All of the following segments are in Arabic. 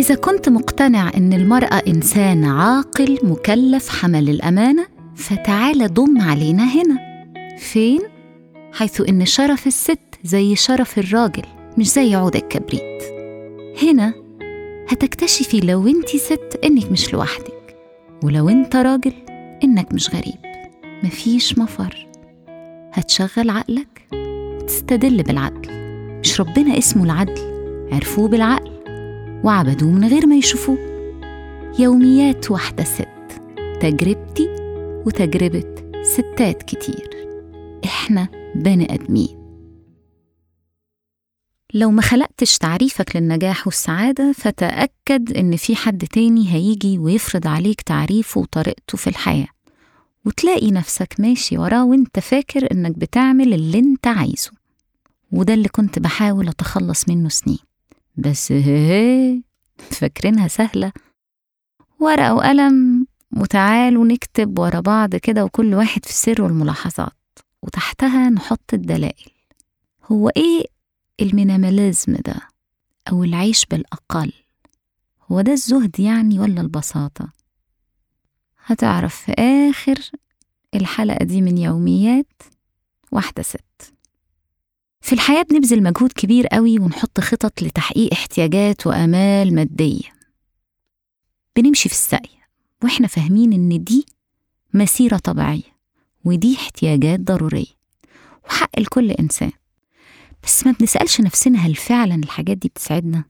إذا كنت مقتنع إن المرأة إنسان عاقل مكلف حمل الأمانة فتعال ضم علينا هنا. فين؟ حيث إن شرف الست زي شرف الراجل مش زي عود الكبريت. هنا هتكتشفي لو أنت ست إنك مش لوحدك ولو أنت راجل إنك مش غريب. مفيش مفر. هتشغل عقلك وتستدل بالعدل. مش ربنا اسمه العدل عرفوه بالعقل. وعبدوه من غير ما يشوفوه. يوميات واحدة ست. تجربتي وتجربة ستات كتير. إحنا بني آدمين. لو ما خلقتش تعريفك للنجاح والسعادة فتأكد إن في حد تاني هيجي ويفرض عليك تعريفه وطريقته في الحياة. وتلاقي نفسك ماشي وراه وإنت فاكر إنك بتعمل اللي إنت عايزه. وده اللي كنت بحاول أتخلص منه سنين. بس هي فاكرينها سهلة. ورقة وقلم وتعالوا نكتب ورا بعض كده وكل واحد في سره الملاحظات وتحتها نحط الدلائل. هو إيه المينيماليزم ده؟ أو العيش بالأقل؟ هو ده الزهد يعني ولا البساطة؟ هتعرف في آخر الحلقة دي من يوميات واحدة ست. في الحياة بنبذل مجهود كبير قوي ونحط خطط لتحقيق احتياجات وآمال مادية بنمشي في السقي وإحنا فاهمين إن دي مسيرة طبيعية ودي احتياجات ضرورية وحق لكل إنسان بس ما بنسألش نفسنا هل فعلا الحاجات دي بتسعدنا؟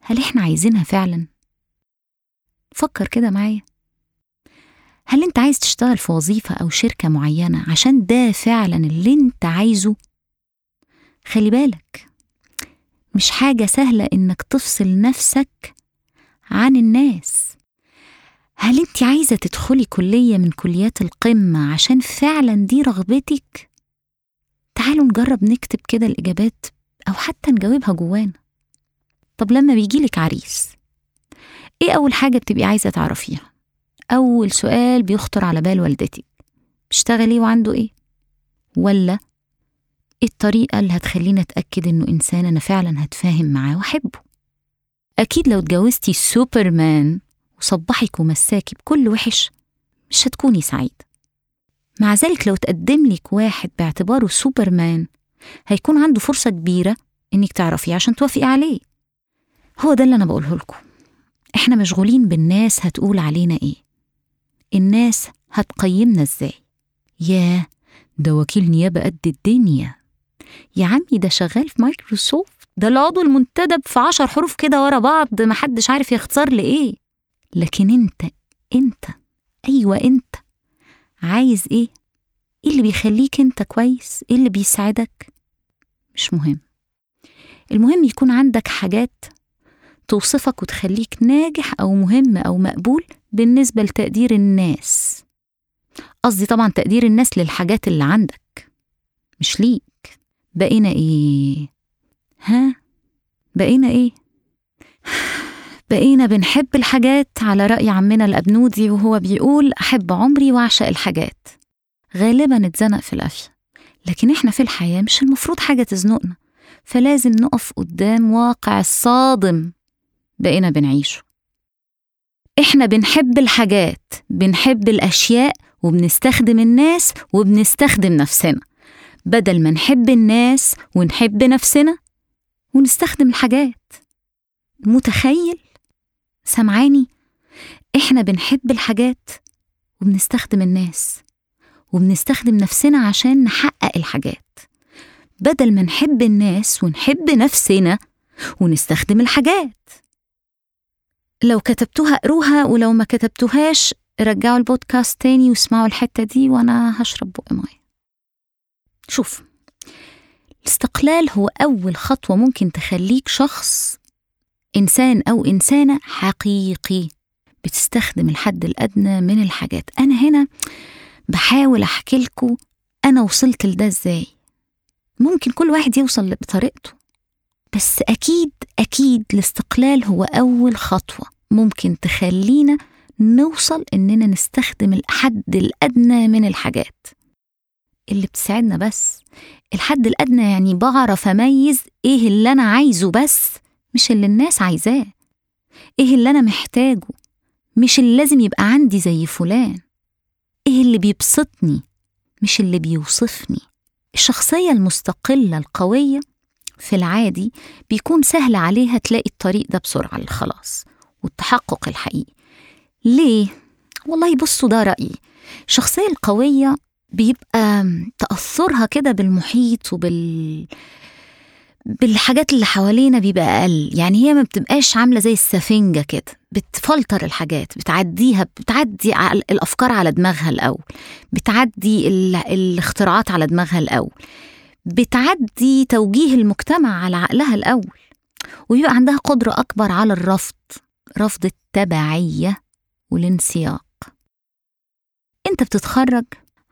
هل إحنا عايزينها فعلا؟ فكر كده معايا هل أنت عايز تشتغل في وظيفة أو شركة معينة عشان ده فعلا اللي أنت عايزه؟ خلي بالك مش حاجة سهلة إنك تفصل نفسك عن الناس هل انت عايزة تدخلي كلية من كليات القمة عشان فعلا دي رغبتك؟ تعالوا نجرب نكتب كده الإجابات أو حتى نجاوبها جوانا طب لما بيجيلك عريس إيه أول حاجة بتبقي عايزة تعرفيها؟ أول سؤال بيخطر على بال والدتك بيشتغل إيه وعنده إيه؟ ولا الطريقة اللي هتخليني أتأكد إنه إنسان أنا فعلا هتفاهم معاه وأحبه. أكيد لو اتجوزتي سوبرمان وصبحك ومساكي بكل وحش مش هتكوني سعيدة مع ذلك لو تقدم لك واحد باعتباره سوبرمان هيكون عنده فرصة كبيرة إنك تعرفيه عشان توافقي عليه. هو ده اللي أنا بقوله لكم. إحنا مشغولين بالناس هتقول علينا إيه. الناس هتقيمنا إزاي. ياه ده وكيل نيابة قد الدنيا. يا عمي ده شغال في مايكروسوفت ده العضو المنتدب في عشر حروف كده ورا بعض محدش عارف يختصر لإيه لكن أنت أنت أيوه أنت عايز إيه؟ إيه اللي بيخليك أنت كويس؟ إيه اللي بيساعدك؟ مش مهم. المهم يكون عندك حاجات توصفك وتخليك ناجح أو مهم أو مقبول بالنسبة لتقدير الناس. قصدي طبعا تقدير الناس للحاجات اللي عندك مش ليك. بقينا إيه؟ ها؟ بقينا إيه؟ بقينا بنحب الحاجات على رأي عمنا الأبنودي وهو بيقول أحب عمري وأعشق الحاجات. غالبا اتزنق في القفشة لكن إحنا في الحياة مش المفروض حاجة تزنقنا فلازم نقف قدام واقع الصادم بقينا بنعيشه. إحنا بنحب الحاجات بنحب الأشياء وبنستخدم الناس وبنستخدم نفسنا. بدل ما نحب الناس ونحب نفسنا ونستخدم الحاجات. متخيل؟ سمعاني إحنا بنحب الحاجات وبنستخدم الناس وبنستخدم نفسنا عشان نحقق الحاجات. بدل ما نحب الناس ونحب نفسنا ونستخدم الحاجات. لو كتبتوها اقروها ولو ما كتبتوهاش رجعوا البودكاست تاني واسمعوا الحتة دي وأنا هشرب بق مية. شوف الاستقلال هو أول خطوة ممكن تخليك شخص إنسان أو إنسانة حقيقي. بتستخدم الحد الأدنى من الحاجات. أنا هنا بحاول أحكي لكم أنا وصلت لده إزاي. ممكن كل واحد يوصل بطريقته. بس أكيد أكيد الاستقلال هو أول خطوة ممكن تخلينا نوصل إننا نستخدم الحد الأدنى من الحاجات. اللي بتساعدنا بس. الحد الأدنى يعني بعرف أميز إيه اللي أنا عايزه بس مش اللي الناس عايزاه. إيه اللي أنا محتاجه مش اللي لازم يبقى عندي زي فلان. إيه اللي بيبسطني مش اللي بيوصفني. الشخصية المستقلة القوية في العادي بيكون سهل عليها تلاقي الطريق ده بسرعة للخلاص والتحقق الحقيقي. ليه؟ والله بصوا ده رأيي. الشخصية القوية بيبقى تأثرها كده بالمحيط وبال بالحاجات اللي حوالينا بيبقى أقل. يعني هي ما بتبقاش عاملة زي السفنجة كده. بتفلتر الحاجات بتعديها بتعدي الأفكار على دماغها الأول. بتعدي ال... الاختراعات على دماغها الأول. بتعدي توجيه المجتمع على عقلها الأول. ويبقى عندها قدرة أكبر على الرفض رفض التبعية والانسياق. أنت بتتخرج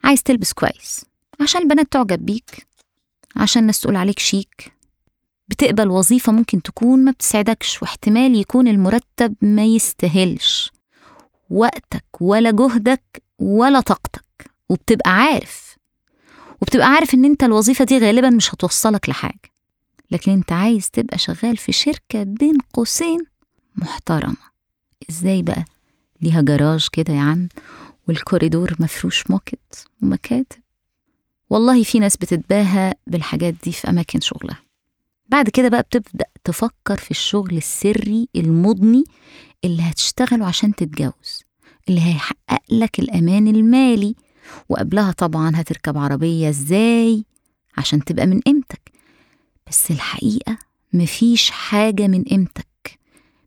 عايز تلبس كويس. عشان البنات تعجب بيك. عشان الناس تقول عليك شيك. بتقبل وظيفة ممكن تكون ما بتسعدكش واحتمال يكون المرتب ما يستاهلش. وقتك ولا جهدك ولا طاقتك. وبتبقى عارف. وبتبقى عارف إن أنت الوظيفة دي غالبا مش هتوصلك لحاجة. لكن أنت عايز تبقى شغال في شركة بين قوسين محترمة. إزاي بقى؟ ليها جراج كده يا عم. والكوريدور مفروش موكت ومكاتب. والله في ناس بتتباهى بالحاجات دي في أماكن شغلها. بعد كده بقى بتبدأ تفكر في الشغل السري المضني اللي هتشتغله عشان تتجوز اللي هيحقق لك الأمان المالي. وقبلها طبعا هتركب عربية إزاي؟ عشان تبقى من قيمتك. بس الحقيقة مفيش حاجة من قيمتك.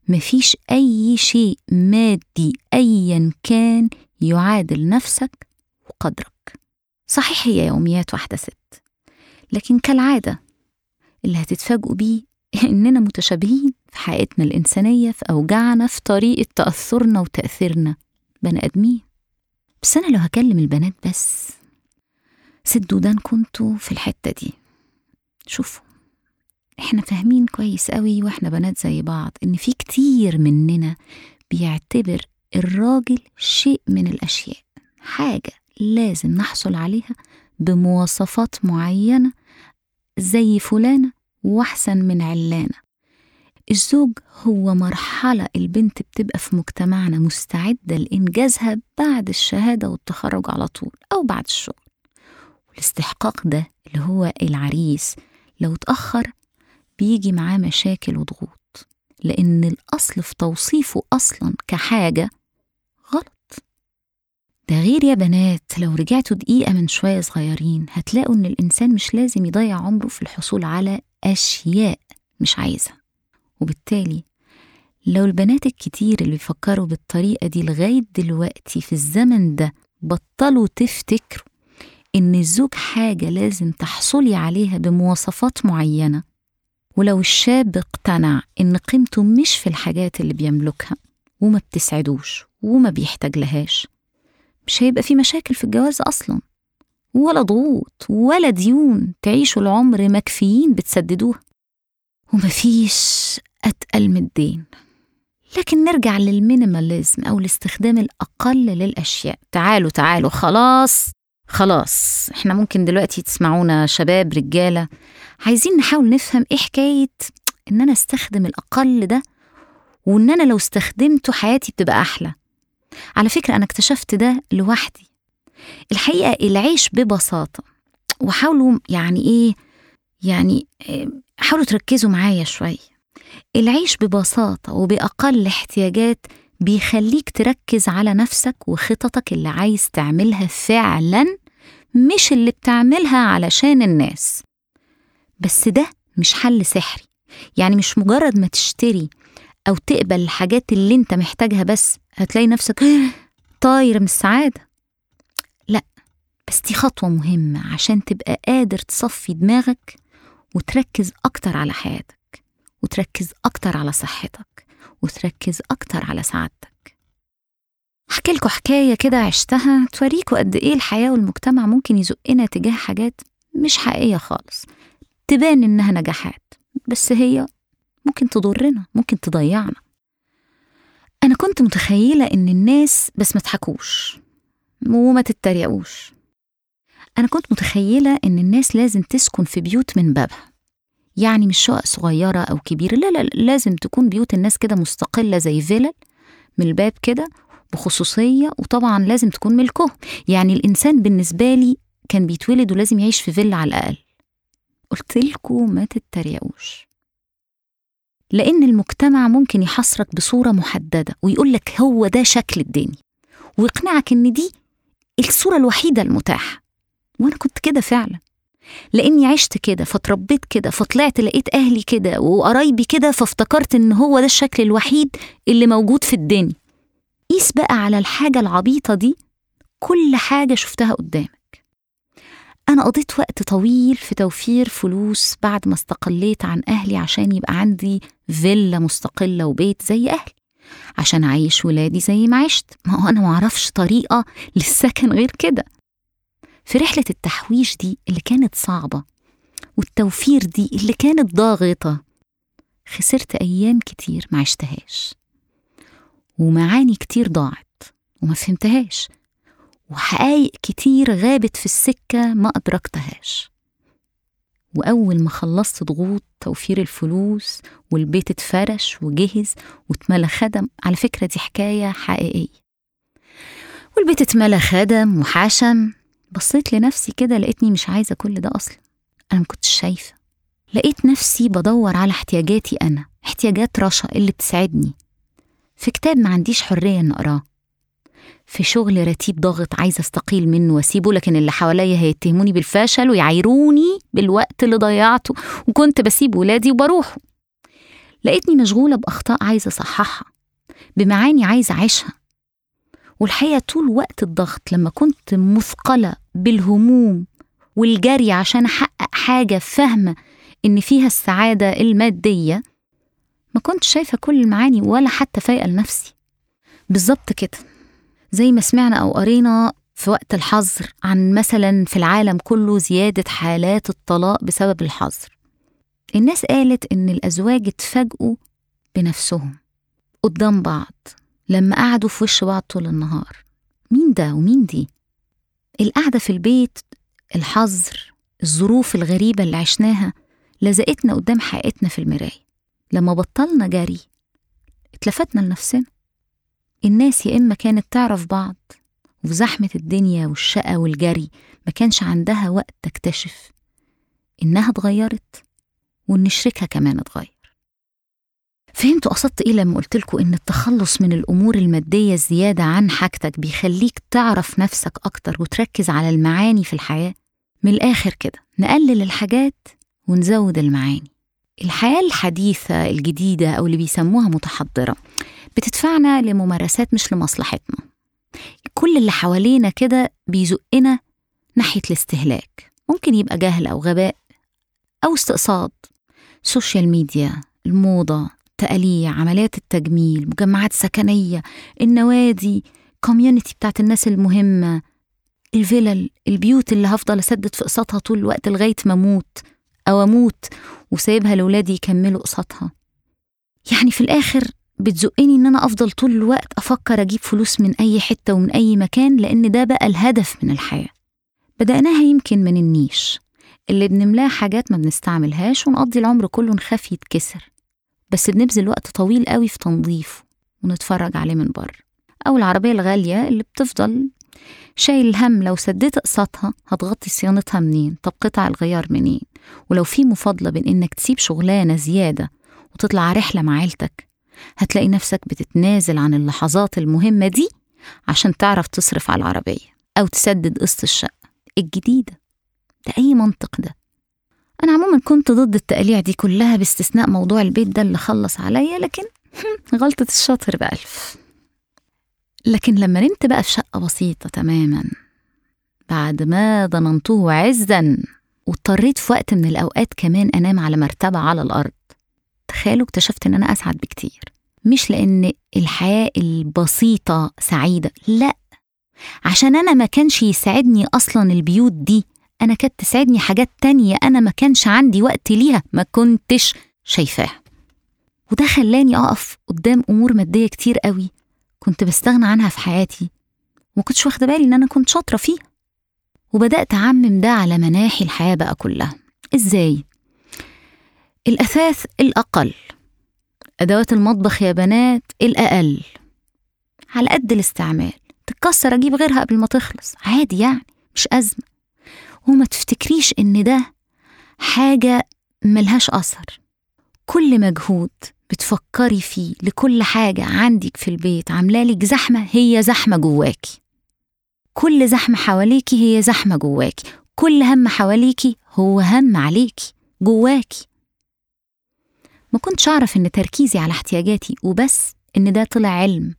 مفيش أي شيء مادي أيا كان يعادل نفسك وقدرك. صحيح هي يوميات واحدة ست لكن كالعادة اللي هتتفاجئوا بيه إننا متشابهين في حياتنا الإنسانية في أوجاعنا في طريقة تأثرنا وتأثيرنا. بني آدمين بس أنا لو هكلم البنات بس سدوا ودانكم في الحتة دي. شوفوا إحنا فاهمين كويس قوي وإحنا بنات زي بعض إن في كتير مننا بيعتبر الراجل شيء من الأشياء حاجة لازم نحصل عليها بمواصفات معينة زي فلانة وأحسن من علانة. الزوج هو مرحلة البنت بتبقى في مجتمعنا مستعدة لإنجازها بعد الشهادة والتخرج على طول أو بعد الشغل. والاستحقاق ده اللي هو العريس لو اتأخر بيجي معاه مشاكل وضغوط. لأن الأصل في توصيفه أصلا كحاجة غلط. ده غير يا بنات لو رجعتوا دقيقة من شوية صغيرين هتلاقوا إن الإنسان مش لازم يضيع عمره في الحصول على أشياء مش عايزها. وبالتالي لو البنات الكتير اللي بيفكروا بالطريقة دي لغاية دلوقتي في الزمن ده بطلوا تفتكروا إن الزوج حاجة لازم تحصلي عليها بمواصفات معينة ولو الشاب اقتنع إن قيمته مش في الحاجات اللي بيملكها وما بتسعدوش وما بيحتاج لهاش مش هيبقى في مشاكل في الجواز أصلا ولا ضغوط ولا ديون تعيشوا العمر مكفيين بتسددوها. ومفيش أتقل من الدين. لكن نرجع للمينيماليزم أو الاستخدام الأقل للأشياء. تعالوا تعالوا خلاص! خلاص إحنا ممكن دلوقتي تسمعونا شباب رجالة عايزين نحاول نفهم إيه حكاية إن أنا أستخدم الأقل ده وإن أنا لو استخدمته حياتي بتبقى أحلى. على فكرة أنا اكتشفت ده لوحدي. الحقيقة العيش ببساطة وحاولوا يعني إيه يعني حاولوا تركزوا معايا شوية. العيش ببساطة وبأقل احتياجات بيخليك تركز على نفسك وخططك اللي عايز تعملها فعلا مش اللي بتعملها علشان الناس. بس ده مش حل سحري. يعني مش مجرد ما تشتري أو تقبل الحاجات اللي أنت محتاجها بس هتلاقي نفسك طاير من السعادة. لأ بس دي خطوة مهمة عشان تبقى قادر تصفي دماغك وتركز أكتر على حياتك وتركز أكتر على صحتك. وتركز أكتر على سعادتك. أحكي لكم حكاية كده عشتها توريكوا قد إيه الحياة والمجتمع ممكن يزقنا تجاه حاجات مش حقيقية خالص. تبان إنها نجاحات بس هي ممكن تضرنا ممكن تضيعنا. أنا كنت متخيلة إن الناس بس ما تضحكوش وما تتريقوش. أنا كنت متخيلة إن الناس لازم تسكن في بيوت من بابها. يعني مش شقق صغيرة أو كبيرة لا لا لازم تكون بيوت الناس كده مستقلة زي فيلل من الباب كده بخصوصية وطبعا لازم تكون ملكهم. يعني الإنسان بالنسبة لي كان بيتولد ولازم يعيش في فيلا على الأقل. قلت لكم ما تتريقوش. لأن المجتمع ممكن يحصرك بصورة محددة ويقول لك هو ده شكل الدنيا ويقنعك إن دي الصورة الوحيدة المتاحة. وأنا كنت كده فعلا. لاني عشت كده فتربيت كده فطلعت لقيت أهلي كده وقرايبي كده فافتكرت ان هو ده الشكل الوحيد اللي موجود في الدنيا. قيس بقى على الحاجة العبيطة دي كل حاجة شفتها قدامك. أنا قضيت وقت طويل في توفير فلوس بعد ما استقليت عن أهلي عشان يبقى عندي فيلا مستقلة وبيت زي أهلي عشان أعيش ولادي زي ما عشت. ما هو أنا معرفش طريقة للسكن غير كده. في رحلة التحويش دي اللي كانت صعبة والتوفير دي اللي كانت ضاغطة خسرت أيام كتير ما عشتهاش ومعاني كتير ضاعت وما فهمتهاش وحقايق كتير غابت في السكة ما أدركتهاش. وأول ما خلصت ضغوط توفير الفلوس والبيت اتفرش وجهز واتملى خدم على فكرة دي حكاية حقيقية. والبيت اتملى خدم وحشم بصيت لنفسي كده لقيتني مش عايزة كل ده أصلا. أنا مكنتش شايفة. لقيت نفسي بدور على احتياجاتي أنا احتياجات رشا اللي بتساعدني في كتاب ما عنديش حرية إن أقراه. في شغل رتيب ضاغط عايزة أستقيل منه وأسيبه لكن اللي حواليا هيتهموني بالفشل ويعايروني بالوقت اللي ضيعته وكنت بسيب ولادي وبروح. لقيتني مشغولة بأخطاء عايزة أصححها بمعاني عايزة أعيشها. والحقيقة طول وقت الضغط لما كنت مثقلة بالهموم والجري عشان أحقق حاجة فاهمة إن فيها السعادة المادية ما كنت شايفة كل المعاني ولا حتى فايقة لنفسي. بالظبط كده. زي ما سمعنا أو قرينا في وقت الحظر عن مثلا في العالم كله زيادة حالات الطلاق بسبب الحظر. الناس قالت إن الأزواج اتفاجئوا بنفسهم قدام بعض. لما قعدوا في وش بعض طول النهار. مين ده ومين دي؟ القعدة في البيت الحظر الظروف الغريبة اللي عشناها لزقتنا قدام حقيقتنا في المراية. لما بطلنا جري اتلفتنا لنفسنا. الناس يا إما كانت تعرف بعض وفي زحمة الدنيا والشقة والجري ما كانش عندها وقت تكتشف إنها اتغيرت وإن شريكها كمان اتغير. فهمتوا قصدت إيه لما قلت لكم إن التخلص من الأمور المادية الزياده عن حاجتك بيخليك تعرف نفسك أكتر وتركز على المعاني في الحياة؟ من الآخر كده نقلل الحاجات ونزود المعاني. الحياة الحديثة الجديدة أو اللي بيسموها متحضرة بتدفعنا لممارسات مش لمصلحتنا. كل اللي حوالينا كده بيزقنا ناحية الاستهلاك. ممكن يبقى جهل أو غباء أو استقصاد. social media الموضة تقاليع عمليات التجميل مجمعات سكنية النوادي community بتاعت الناس المهمة الفلل البيوت اللي هفضل أسدد في قسطها طول الوقت لغاية ما أموت أو أموت وسايبها لولادي يكملوا قسطها يعني في الآخر بتزقني إن أنا أفضل طول الوقت أفكر أجيب فلوس من أي حتة ومن أي مكان لأن ده بقى الهدف من الحياة. بدأناها يمكن من النيش. اللي بنملاه حاجات ما بنستعملهاش ونقضي العمر كله نخاف يتكسر. بس بنبذل وقت طويل قوي في تنظيفه ونتفرج عليه من بره. أو العربية الغالية اللي بتفضل شايل الهم لو سديت قسطها هتغطي صيانتها منين؟ طب قطع الغيار منين؟ ولو في مفاضلة بين إنك تسيب شغلانة زيادة وتطلع رحلة مع عيلتك هتلاقي نفسك بتتنازل عن اللحظات المهمة دي عشان تعرف تصرف على العربية أو تسدد قسط الشقة الجديدة. ده أي منطق ده. أنا عموما كنت ضد التقليع دي كلها باستثناء موضوع البيت ده اللي خلص عليا لكن غلطة الشاطر بألف لكن لما نمت بقى في شقة بسيطة تماما بعد ما ظننته عزا واضطريت في وقت من الأوقات كمان أنام على مرتبة على الأرض تخيلوا اكتشفت إن أنا أسعد بكتير. مش لأن الحياة البسيطة سعيدة لأ. عشان أنا ما كانش يساعدني أصلا البيوت دي أنا كانت تساعدني حاجات تانية أنا ما كانش عندي وقت ليها ما كنتش شايفاها. وده خلاني أقف قدام أمور مادية كتير قوي كنت بستغنى عنها في حياتي وما كنتش واخدة بالي إن أنا كنت شاطرة فيها. وبدأت أعمم ده على مناحي الحياة بقى كلها. إزاي؟ الأثاث الأقل أدوات المطبخ يا بنات الأقل. على قد الاستعمال تتكسر أجيب غيرها قبل ما تخلص عادي يعني مش أزمة. وما تفتكريش إن ده حاجة ملهاش أثر. كل مجهود بتفكري فيه لكل حاجة عندك في البيت عاملالك زحمة هي زحمة جواكي. كل زحمة حواليكي هي زحمة جواكي. كل هم حواليكي هو هم عليكي جواكي. ما كنتش أعرف إن تركيزي على احتياجاتي وبس إن ده طلع علم.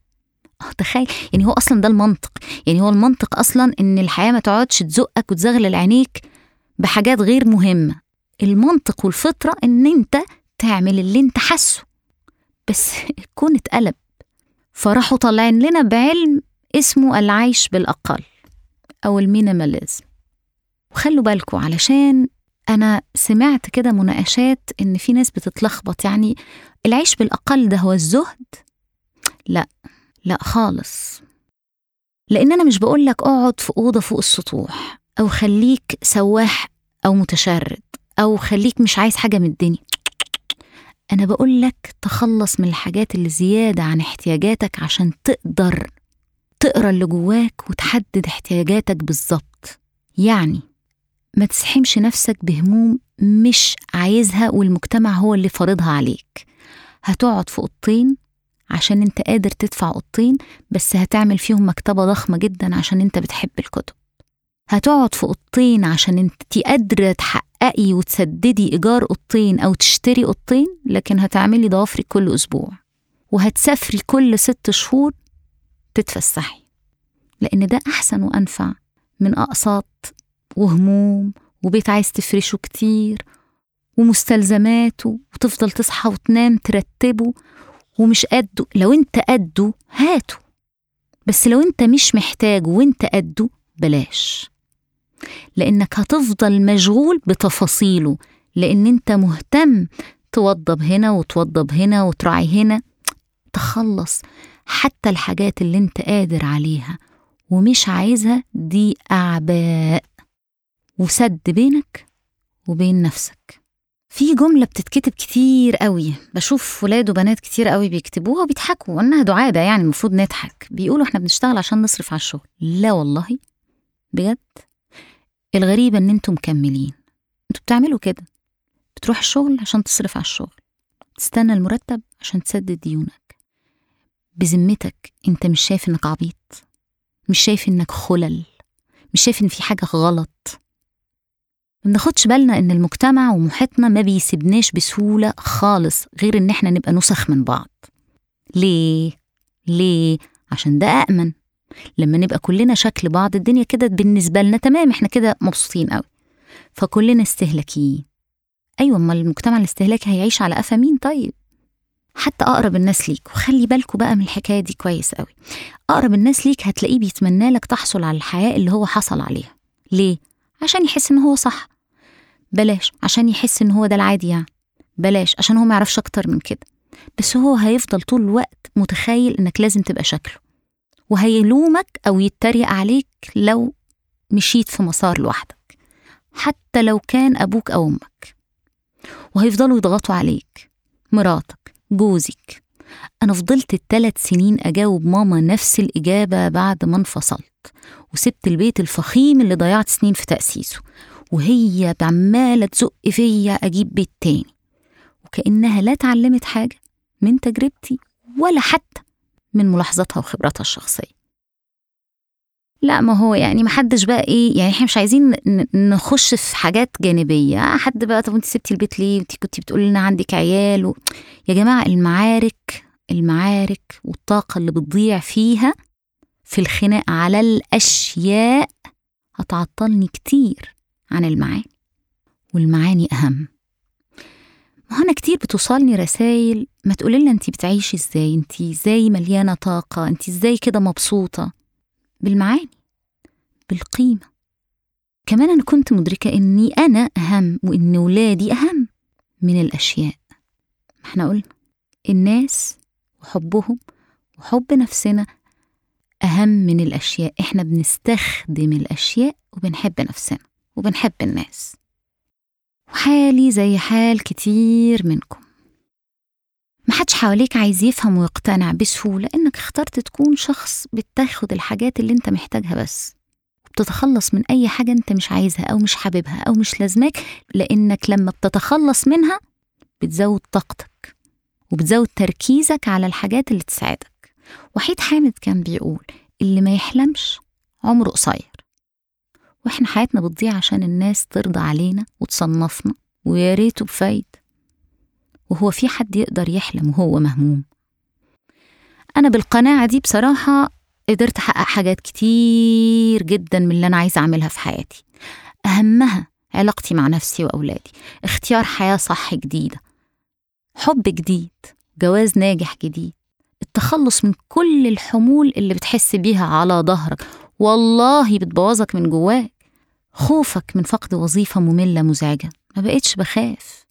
تخيل. يعني هو أصلا ده المنطق. يعني هو المنطق أصلا إن الحياة ما تقعدش تزقك وتزغلل عينيك بحاجات غير مهمة. المنطق والفطرة إن أنت تعمل اللي أنت حاسه. بس الكون اتقلب. فراحوا طالعين لنا بعلم اسمه العيش بالأقل أو المينيماليزم. وخلوا بالكم علشان أنا سمعت كده مناقشات إن في ناس بتتلخبط. يعني العيش بالأقل ده هو الزهد؟ لا. لا خالص. لأن أنا مش بقولك أقعد في أوضة فوق السطوح أو خليك سواح أو متشرد أو خليك مش عايز حاجة من الدنيا. أنا بقولك تخلص من الحاجات اللي زيادة عن احتياجاتك عشان تقدر تقرأ اللي جواك وتحدد احتياجاتك بالظبط. يعني ما تسحمش نفسك بهموم مش عايزها والمجتمع هو اللي فرضها عليك. هتقعد في اوضتين عشان انت قادر تدفع اوضتين بس هتعمل فيهم مكتبة ضخمة جدا عشان انت بتحب الكتب. هتقعد في اوضتين عشان انت قادرة تحققي وتسددي إيجار اوضتين أو تشتري اوضتين لكن هتعملي ضوافرك كل أسبوع. وهتسافري كل ست شهور تتفسحي. لأن ده أحسن وأنفع من أقساط وهموم وبيت عايز تفرشه كتير ومستلزماته وتفضل تصحى وتنام ترتبه. ومش قده. لو انت قده هاته. بس لو انت مش محتاج وانت قده بلاش. لأنك هتفضل مشغول بتفاصيله. لأن انت مهتم توضب هنا وتوضب هنا وتراعي هنا. تخلص حتى الحاجات اللي انت قادر عليها. ومش عايزها دي أعباء. وسد بينك وبين نفسك. في جملة بتتكتب كتير قوي. بشوف ولاد وبنات كتير قوي بيكتبوها وبيضحكوا وإنها دعابة يعني المفروض نضحك. بيقولوا إحنا بنشتغل عشان نصرف على الشغل. لا والله. بجد؟ الغريبة إن أنتم مكملين. أنتوا بتعملوا كده. بتروح الشغل عشان تصرف على الشغل. تستنى المرتب عشان تسدد ديونك. بذمتك أنت مش شايف إنك عبيط. مش شايف إنك خلل. مش شايف إن في حاجة غلط. ما بناخدش بالنا إن المجتمع ومحيطنا ما بيسيبناش بسهولة خالص غير إن إحنا نبقى نسخ من بعض. ليه؟ ليه؟ عشان ده أأمن. لما نبقى كلنا شكل بعض الدنيا كده بالنسبة لنا تمام إحنا كده مبسوطين قوي فكلنا استهلاكيين. أيوة أما المجتمع الاستهلاكي هيعيش على قفا مين طيب؟ حتى أقرب الناس ليك. وخلي بالكوا بقى من الحكاية دي كويس قوي أقرب الناس ليك هتلاقيه بيتمنى لك تحصل على الحياة اللي هو حصل عليها. ليه؟ عشان يحس إن هو صح. بلاش عشان يحس إن هو ده العادي يعني. بلاش عشان هو ما يعرفش أكتر من كده. بس هو هيفضل طول الوقت متخيل إنك لازم تبقى شكله. وهيلومك أو يتريق عليك لو مشيت في مسار لوحدك. حتى لو كان أبوك أو أمك. وهيفضلوا يضغطوا عليك. مراتك جوزك. أنا فضلت الثلاث سنين أجاوب ماما نفس الإجابة بعد ما انفصلت وسبت البيت الفخيم اللي ضيعت سنين في تأسيسه وهي عمالة تزق فيا أجيب بيت تاني وكأنها لا اتعلمت حاجة من تجربتي ولا حتى من ملاحظاتها وخبراتها الشخصية. لا ما هو يعني ما حدش بقى إيه يعني إحنا مش عايزين نخش في حاجات جانبية. حد بقى طب أنت سبتي البيت ليه؟ أنت كنتي بتقولي لنا عندك عيال و... يا جماعة المعارك المعارك والطاقة اللي بتضيع فيها في الخناق على الأشياء هتعطلني كتير عن المعاني والمعاني أهم. ما أنا كتير بتوصلني رسائل ما تقولي لنا أنت بتعيشي إزاي؟ أنت إزاي مليانة طاقة؟ أنت إزاي كده مبسوطة؟ بالمعاني بالقيمة. كمان أنا كنت مدركة إني أنا أهم وإن ولادي أهم من الأشياء. ما إحنا قلنا الناس وحبهم وحب نفسنا أهم من الأشياء. إحنا بنستخدم الأشياء وبنحب نفسنا وبنحب الناس. وحالي زي حال كتير منكم. محدش حواليك عايز يفهم ويقتنع بسهولة إنك اخترت تكون شخص بتاخد الحاجات اللي أنت محتاجها بس. بتتخلص من أي حاجة أنت مش عايزها أو مش حاببها أو مش لازماك لأنك لما بتتخلص منها بتزود طاقتك وبتزود تركيزك على الحاجات اللي تساعدك. وحيد حامد كان بيقول اللي ما يحلمش عمره قصير. وإحنا حياتنا بتضيع عشان الناس ترضى علينا وتصنفنا ويا ريته بفايد وهو في حد يقدر يحلم وهو مهموم. أنا بالقناعة دي بصراحة قدرت أحقق حاجات كتير جدا من اللي أنا عايزة أعملها في حياتي. أهمها علاقتي مع نفسي وأولادي. اختيار حياة صح جديدة. حب جديد. جواز ناجح جديد. التخلص من كل الحمول اللي بتحس بيها على ظهرك. والله بتبوظك من جواك. خوفك من فقد وظيفة مملة مزعجة. ما بقتش بخاف.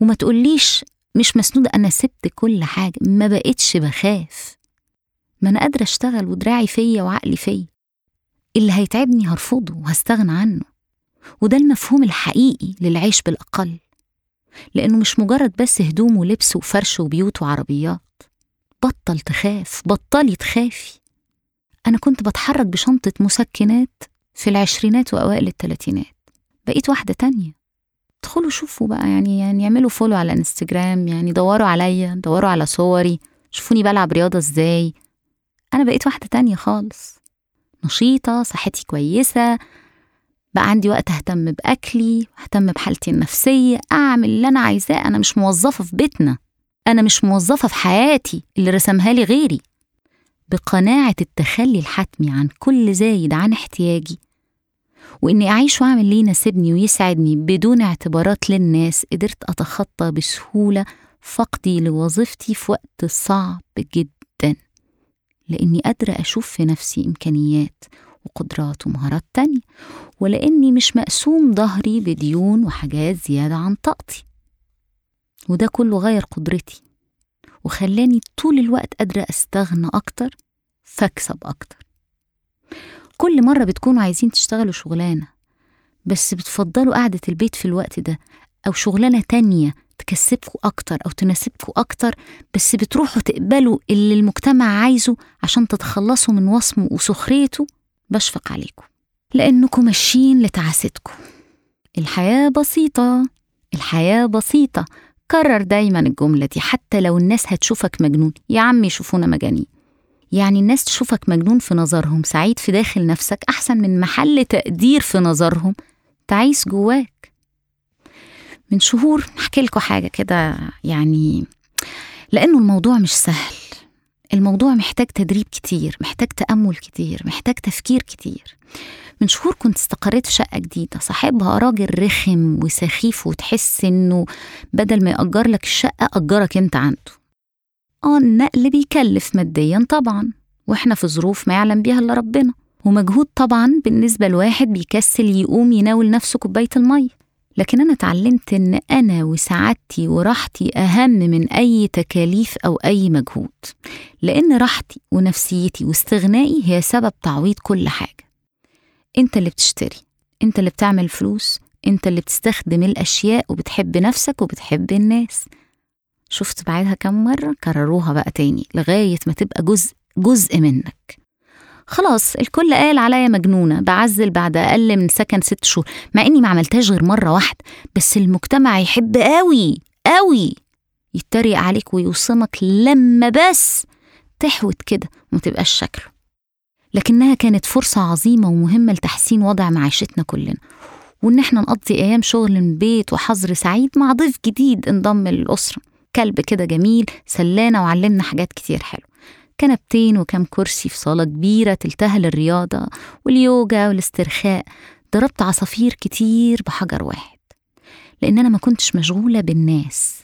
وما تقوليش مش مسنودة أنا سبت كل حاجة ما بقتش بخاف. ما أنا قادرة أشتغل ودراعي فيا وعقلي فيا. اللي هيتعبني هرفضه وهستغنى عنه. وده المفهوم الحقيقي للعيش بالأقل. لأنه مش مجرد بس هدوم ولبس وفرش وبيوت وعربيات. بطل تخاف بطلي تخافي. أنا كنت بتحرك بشنطة مسكنات في العشرينات وأوائل التلاتينات. بقيت واحدة تانية. ادخلوا شوفوا بقى يعني يعني اعملوا فولو على انستجرام يعني دوروا عليا دوروا على صوري شوفوني بلعب رياضة إزاي. أنا بقيت واحدة تانية خالص. نشيطة صحتي كويسة بقى عندي وقت أهتم بأكلي أهتم بحالتي النفسية أعمل اللي أنا عايزاه. أنا مش موظفة في بيتنا. أنا مش موظفة في حياتي اللي رسمها لي غيري. بقناعة التخلي الحتمي عن كل زايد عن احتياجي. وإني أعيش وأعمل اللي يناسبني ويسعدني بدون اعتبارات للناس قدرت أتخطى بسهولة فقدي لوظيفتي في وقت صعب جدا. لأني قادرة أشوف في نفسي إمكانيات وقدرات ومهارات تانية ولأني مش مقسوم ظهري بديون وحاجات زيادة عن طاقتي. وده كله غير قدرتي وخلاني طول الوقت قادرة أستغنى أكتر فأكسب أكتر. كل مرة بتكونوا عايزين تشتغلوا شغلانة بس بتفضلوا قعدة البيت في الوقت ده أو شغلانة تانية تكسبكوا أكتر أو تناسبكوا أكتر بس بتروحوا تقبلوا اللي المجتمع عايزه عشان تتخلصوا من وصمه وسخريته بشفق عليكم. لأنكم ماشيين لتعاستكم الحياة بسيطة الحياة بسيطة. كرر دايما الجملة دي حتى لو الناس هتشوفك مجنون. يا عم يشوفونا مجانين. يعني الناس تشوفك مجنون في نظرهم سعيد في داخل نفسك أحسن من محل تقدير في نظرهم تعيس جواك. من شهور احكي لكم حاجة كده يعني لأنه الموضوع مش سهل. الموضوع محتاج تدريب كتير محتاج تأمل كتير محتاج تفكير كتير. من شهور كنت استقريت في شقة جديدة صاحبها راجل رخم وسخيف وتحس إنه بدل ما يأجر لك الشقة أجرك أنت عنده. آه النقل بيكلف ماديا طبعا وإحنا في ظروف ما يعلم بيها إلا ربنا. ومجهود طبعا بالنسبة لواحد بيكسل يقوم يناول نفسه كوباية المية لكن أنا اتعلمت إن أنا وسعادتي وراحتي أهم من أي تكاليف أو أي مجهود. لأن راحتي ونفسيتي واستغنائي هي سبب تعويض كل حاجة. أنت اللي بتشتري أنت اللي بتعمل فلوس أنت اللي بتستخدم الأشياء وبتحب نفسك وبتحب الناس. شفت بعدها كم مرة كرروها بقى تاني لغاية ما تبقى جزء جزء منك. خلاص الكل قال عليا مجنونة بعزل بعد أقل من سكن ست شهور مع إني ما عملتهاش غير مرة واحدة. بس المجتمع يحب قوي قوي يتريق عليك ويوصمك لما بس تحوت كده وما تبقاش شكله. لكنها كانت فرصة عظيمة ومهمة لتحسين وضع معيشتنا كلنا. وإن إحنا نقضي أيام شغل من بيت وحظر سعيد مع ضيف جديد انضم للأسرة. كلب كده جميل سلانا وعلمنا حاجات كتير حلوة كنبتين وكم كرسي في صالة كبيرة تلتها للرياضة واليوجا والاسترخاء. ضربت عصافير كتير بحجر واحد. لأن أنا ما كنتش مشغولة بالناس.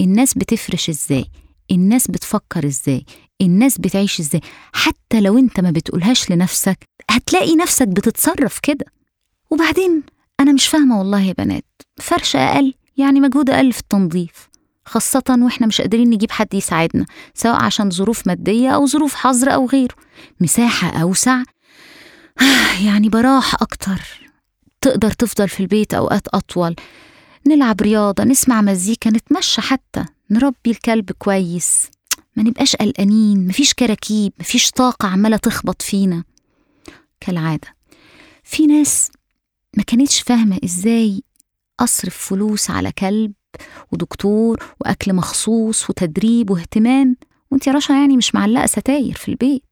الناس بتفرش إزاي؟ الناس بتفكر إزاي؟ الناس بتعيش إزاي؟ حتى لو أنت ما بتقولهاش لنفسك هتلاقي نفسك بتتصرف كده. وبعدين أنا مش فاهمة والله يا بنات فرش أقل يعني مجهود أقل في التنظيف. خاصة وإحنا مش قادرين نجيب حد يساعدنا سواء عشان ظروف مادية أو ظروف حظر أو غيره. مساحة أوسع. يعني براح أكتر. تقدر تفضل في البيت أوقات أطول. نلعب رياضة نسمع مزيكا نتمشى حتى. نربي الكلب كويس. ما نبقاش قلقانين مفيش كراكيب مفيش طاقة عمالة تخبط فينا. كالعادة. في ناس ما كانتش فاهمة إزاي أصرف فلوس على كلب ودكتور وأكل مخصوص وتدريب واهتمام. وأنت يا رشا يعني مش معلقة ستاير في البيت.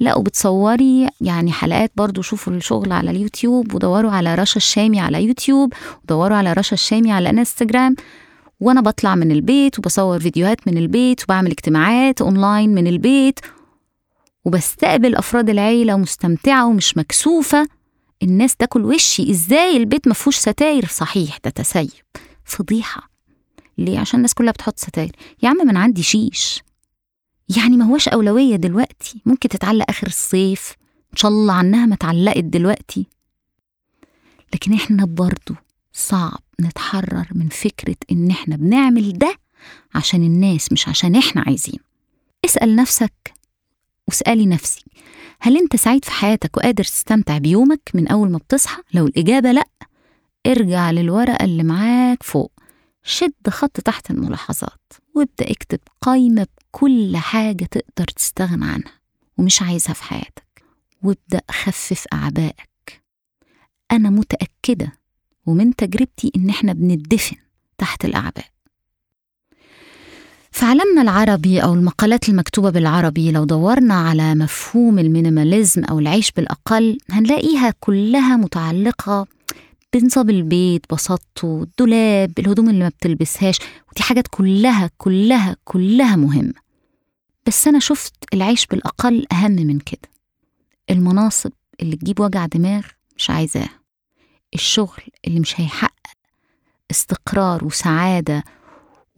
لا وبتصوري يعني حلقات برضو شوفوا الشغل على اليوتيوب ودوروا على رشا الشامي على يوتيوب ودوروا على رشا الشامي على انستجرام. وأنا بطلع من البيت وبصور فيديوهات من البيت وبعمل اجتماعات أونلاين من البيت. وبستقبل أفراد العيلة ومستمتعه ومش مكسوفة. الناس تاكل وشي. إزاي البيت ما فيهوش ستاير؟ صحيح ده تسيب. فضيحة. ليه؟ عشان الناس كلها بتحط ستاير يا عم من عندي شيش. يعني ما هوش أولوية دلوقتي. ممكن تتعلق آخر الصيف. إن شاء الله عنها ما اتعلقت دلوقتي. لكن إحنا برضو صعب نتحرر من فكرة إن إحنا بنعمل ده عشان الناس مش عشان إحنا عايزين. اسأل نفسك واسألي نفسك هل أنت سعيد في حياتك وقادر تستمتع بيومك من أول ما بتصحى؟ لو الإجابة لأ ارجع للورقة اللي معاك فوق. شد خط تحت الملاحظات وابدأ اكتب قايمة بكل حاجة تقدر تستغنى عنها ومش عايزها في حياتك وابدأ خفف أعبائك. أنا متأكدة ومن تجربتي إن إحنا بندفن تحت الأعباء. في عالمنا العربي أو المقالات المكتوبة بالعربي لو دورنا على مفهوم المينيماليزم أو العيش بالأقل هنلاقيها كلها متعلقة بنظام البيت بساطته الدولاب الهدوم اللي ما بتلبسهاش ودي حاجات كلها كلها كلها مهمة. بس أنا شفت العيش بالأقل أهم من كده. المناصب اللي تجيب وجع دماغ مش عايزاه الشغل اللي مش هيحقق استقرار وسعادة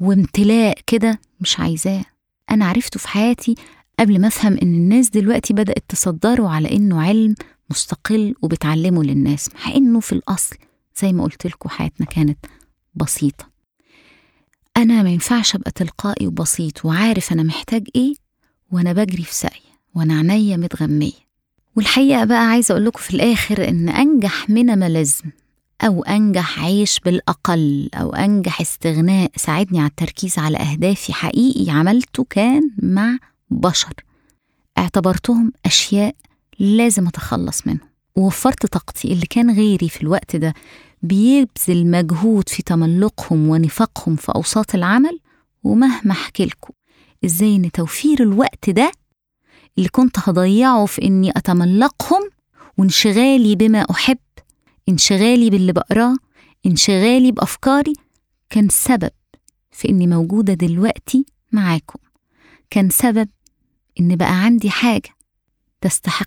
وامتلاء كده مش عايزاه. أنا عرفته في حياتي قبل ما أفهم إن الناس دلوقتي بدأت تصدره على إنه علم مستقل وبتعلمه للناس مع إنه في الأصل زي ما قلت لكم حياتنا كانت بسيطة. أنا ما ينفعش أبقى تلقائي وبسيط وعارف أنا محتاج إيه وأنا بجري في ساقية وأنا عينيا متغمية. والحقيقة بقى عايزة أقول لكم في الآخر إن أنجح مينيماليزم أو أنجح عيش بالأقل أو أنجح استغناء ساعدني على التركيز على أهدافي حقيقي عملته كان مع بشر. اعتبرتهم أشياء لازم أتخلص منهم ووفرت طاقتي اللي كان غيري في الوقت ده بيبذل مجهود في تملقهم ونفاقهم في أوساط العمل ومهما أحكي لكم إزاي إن توفير الوقت ده اللي كنت هضيعه في إني أتملقهم وانشغالي بما أحب انشغالي باللي بقراه انشغالي بأفكاري كان سبب في إني موجودة دلوقتي معاكم. كان سبب إن بقى عندي حاجة تستحق